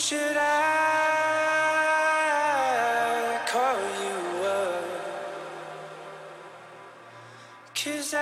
should I call you up? Cause I